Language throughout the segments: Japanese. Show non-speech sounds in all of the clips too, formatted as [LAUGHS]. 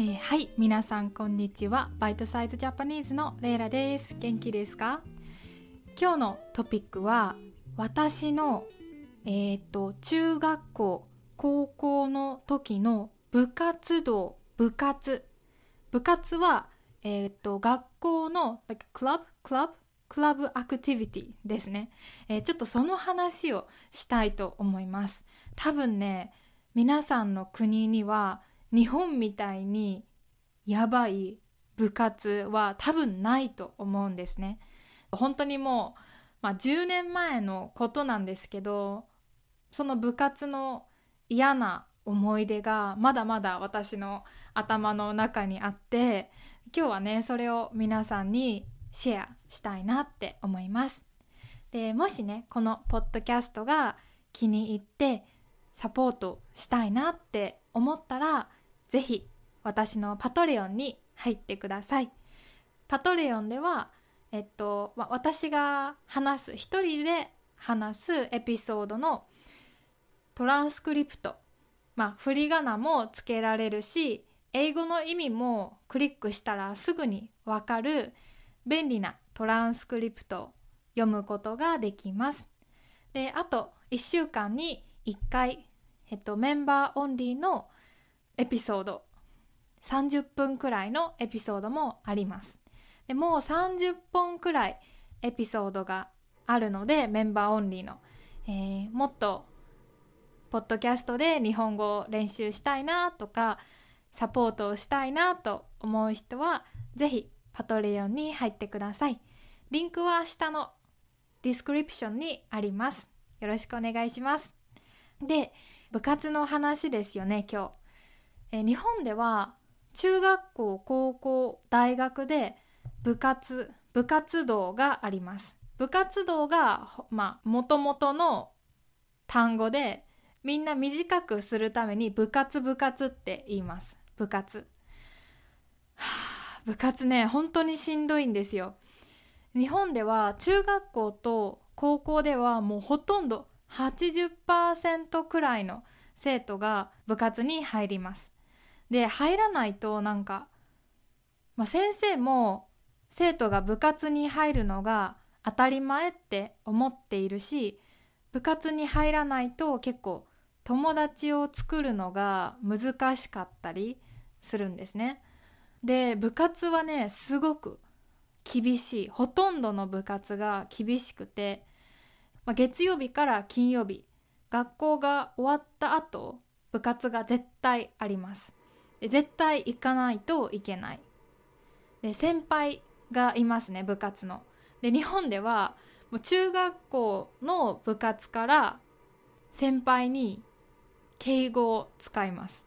えー、はい皆さんこんにちは。バイトサイズジャパニーズのレイラです。元気ですか？今日のトピックは私のえー、っと中学校高校の時の部活動部活。部活はえー、っと学校の like club? club? クラブアクティビティですね、えー、ちょっとその話をしたいと思います。多分ね皆さんの国には日本みたいにやばい部活は多分ないと思うんですね。本当にもう、まあ、10年前のことなんですけどその部活の嫌な思い出がまだまだ私の頭の中にあって今日はねそれを皆さんにシェアしたいなって思います。でもしねこのポッドキャストが気に入ってサポートしたいなって思ったらぜひ私のパトレオンに入ってください。パトレオンでは、えっと、私が話す、一人で話すエピソードのトランスクリプト、まあ、振り仮名もつけられるし、英語の意味もクリックしたらすぐにわかる便利なトランスクリプトを読むことができます。で、あと1週間に1回、えっと、メンバーオンリーのエピソード。30分くらいのエピソードもあります。でもう30本くらいエピソードがあるのでメンバーオンリーの、えー、もっとポッドキャストで日本語を練習したいなとかサポートをしたいなと思う人はぜひ Patreon に入ってください。リンクは下の description にあります。よろしくお願いします。で部活の話ですよね今日。え日本では中学校高校大学で部活部活動があります。部活動がまあもともとの単語でみんな短くするために部活部活って言います。部活、はあ、部活ね本当にしんどいんですよ。日本では中学校と高校ではもうほとんど80%くらいの生徒が部活に入ります。で入らないとなんか、まあ、先生も生徒が部活に入るのが当たり前って思っているし部活に入らないと結構友達を作るのが難しかったりするんですね。で部活はねすごく厳しいほとんどの部活が厳しくて、まあ、月曜日から金曜日学校が終わった後部活が絶対あります。で絶対行かないといけない。で先輩がいますね部活の。で日本ではもう中学校の部活から先輩に敬語を使います。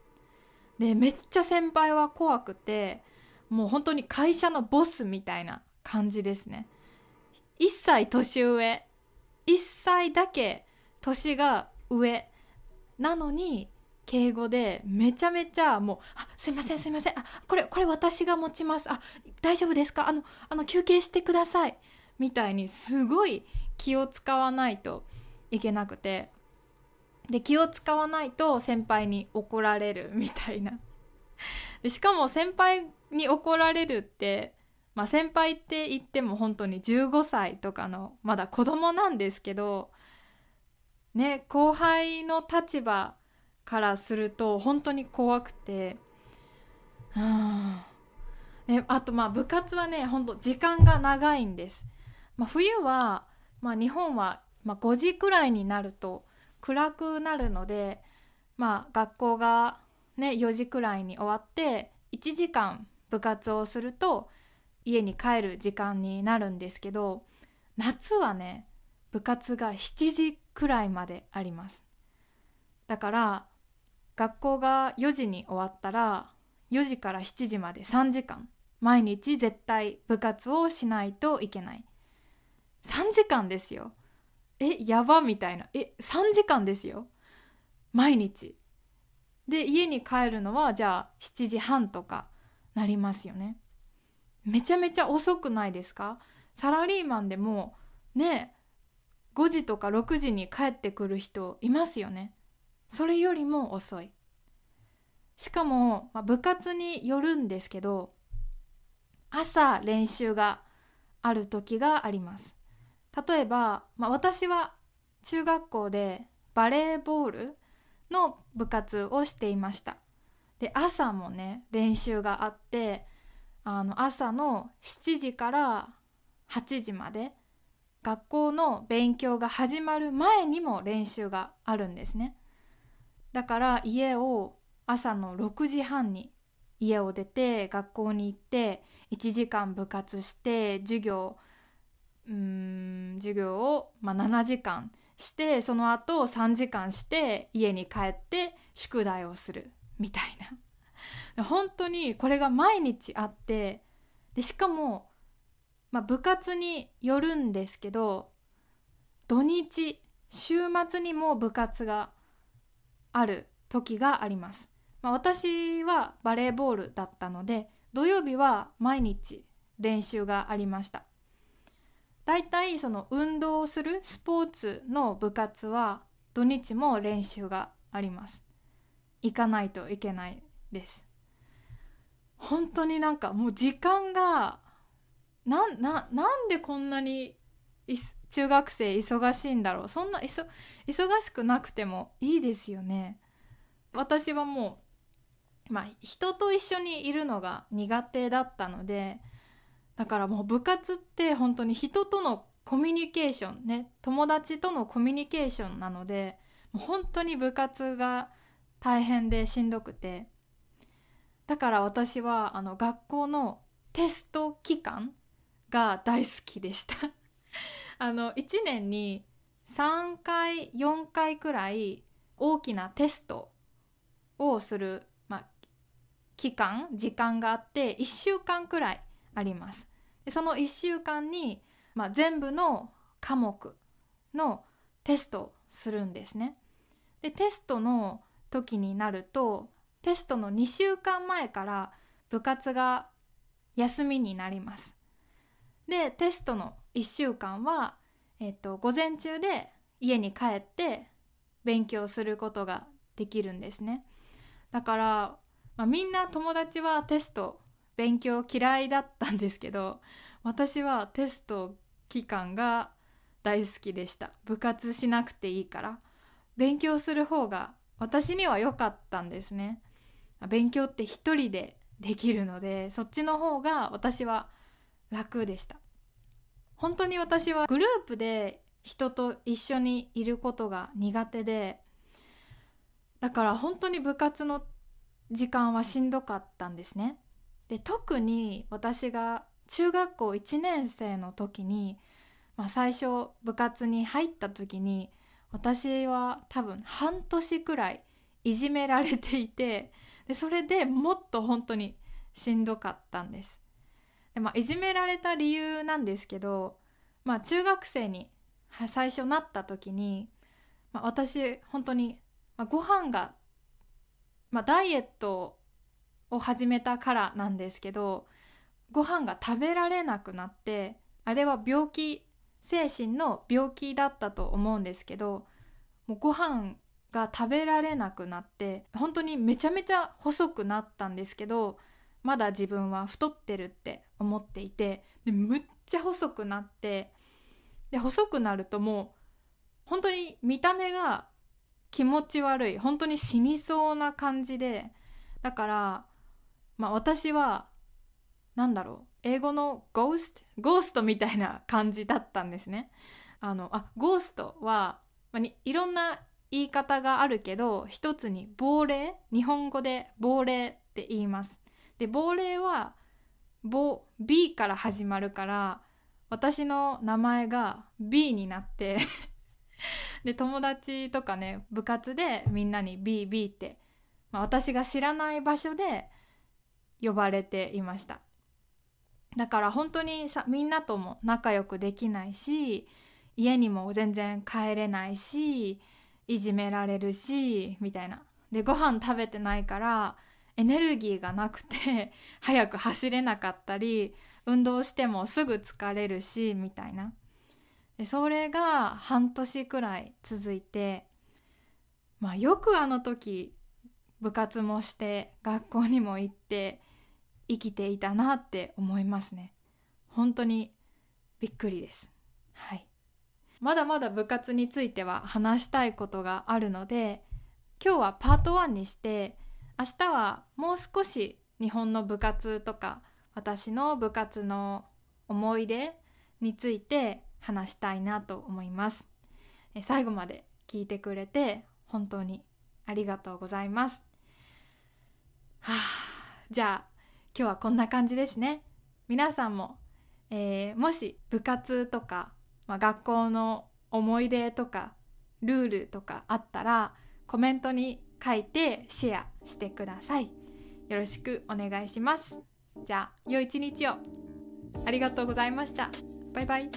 でめっちゃ先輩は怖くてもう本当に会社のボスみたいな感じですね。1歳年上1歳だけ年が上なのに敬語でめちゃめちゃもう「あすいませんすいません。あこれこれ私が持ちます。あ大丈夫ですか？あのあの休憩してください」みたいにすごい気を使わないといけなくて。で気を使わないと先輩に怒られる [LAUGHS] みたいな。でしかも先輩に怒られるってまあ先輩って言っても本当に15歳とかのまだ子供なんですけどね後輩の立場からすると本当に怖くて、[SIGHS] ね、あとまあ部活はね本当時間が長いんです、まあ、冬は、まあ、日本は、まあ、5時くらいになると暗くなるので、まあ、学校が、ね、4時くらいに終わって1時間部活をすると家に帰る時間になるんですけど夏はね部活が7時くらいまであります。だから学校が4時に終わったら4時から7時まで3時間毎日絶対部活をしないといけない。3時間ですよ。えやばみたいな。え3時間ですよ。毎日。で家に帰るのはじゃあ7時半とかなりますよね。めちゃめちゃ遅くないですか？サラリーマンでもね5時とか6時に帰ってくる人いますよね。それよりも遅い。しかも、まあ、部活によるんですけど朝練習がある時があります。例えば、まあ、私は中学校でバレーボールの部活をしていました。で朝もね練習があってあの朝の7時から8時まで学校の勉強が始まる前にも練習があるんですね。だから家を朝の6時半に家を出て学校に行って1時間部活して授業うん授業を、まあ、7時間してその後3時間して家に帰って宿題をするみたいな。[LAUGHS] 本当にこれが毎日あってでしかも、まあ、部活によるんですけど土日週末にも部活がある時があります。まあ、私はバレーボールだったので土曜日は毎日練習がありました。だいたいその運動をするスポーツの部活は土日も練習があります。行かないといけないです。本当になんかもう時間がなななんでこんなに中学生忙しいんだろう。そんな忙しくなくてもいいですよね。私はもうまあ人と一緒にいるのが苦手だったのでだからもう部活って本当に人とのコミュニケーションね友達とのコミュニケーションなのでもう本当に部活が大変でしんどくて。だから私はあの学校のテスト期間が大好きでした。[LAUGHS] あの1年に3回4回くらい大きなテストをする、まあ、期間時間があって1週間くらいあります。でその1週間に、まあ、全部の科目のテストをするんですね。でテストの時になるとテストの2週間前から部活が休みになります。でテストの1週間は、えっと、午前中で家に帰って勉強することができるんですね。だから、まあ、みんな友達はテスト勉強嫌いだったんですけど私はテスト期間が大好きでした。部活しなくていいから。勉強する方が私には良かったんですね。勉強って一人でできるのでそっちの方が私は楽でした。本当に私はグループで人と一緒にいることが苦手でだから本当に部活の時間はしんどかったんですねで特に私が中学校1年生の時に、まあ、最初部活に入った時に私は多分半年くらいいじめられていてでそれでもっと本当にしんどかったんです。でまあ、いじめられた理由なんですけど、まあ、中学生に最初なった時に、まあ、私本当に、まあ、ご飯が、まあ、ダイエットを始めたからなんですけどご飯が食べられなくなってあれは病気精神の病気だったと思うんですけどもうご飯が食べられなくなって本当にめちゃめちゃ細くなったんですけどまだ自分は太ってるって思っていてでむっちゃ細くなってで細くなるともう本当に見た目が気持ち悪い本当に死にそうな感じでだからまあ私は何だろう英語のゴーストゴーストみたいな感じだったんですね。あのあゴーストは、まあ、いろんな言い方があるけど一つに亡霊日本語で亡霊って言います。で亡霊は B から始まるから私の名前が B になってで友達とかね部活でみんなに BB って、まあ、私が知らない場所で呼ばれていました。だから本当にさみんなとも仲良くできないし家にも全然帰れないしいじめられるしみたいな。でご飯食べてないからエネルギーがなくて [LAUGHS] 早く走れなかったり運動してもすぐ疲れるしみたいな。でそれが半年くらい続いてまあよくあの時部活もして学校にも行って生きていたなって思いますね。本当にびっくりです。はい。まだまだ部活については話したいことがあるので今日はパート1にして明日はもう少し日本の部活とか私の部活の思い出について話したいなと思います。最後まで聞いてくれて本当にありがとうございます。はあじゃあ今日はこんな感じですね。皆さんも、えー、もし部活とか、まあ、学校の思い出とかルールとかあったらコメントに書いてシェアしてください。よろしくお願いします。じゃあ良い一日を。ありがとうございました。バイバイ。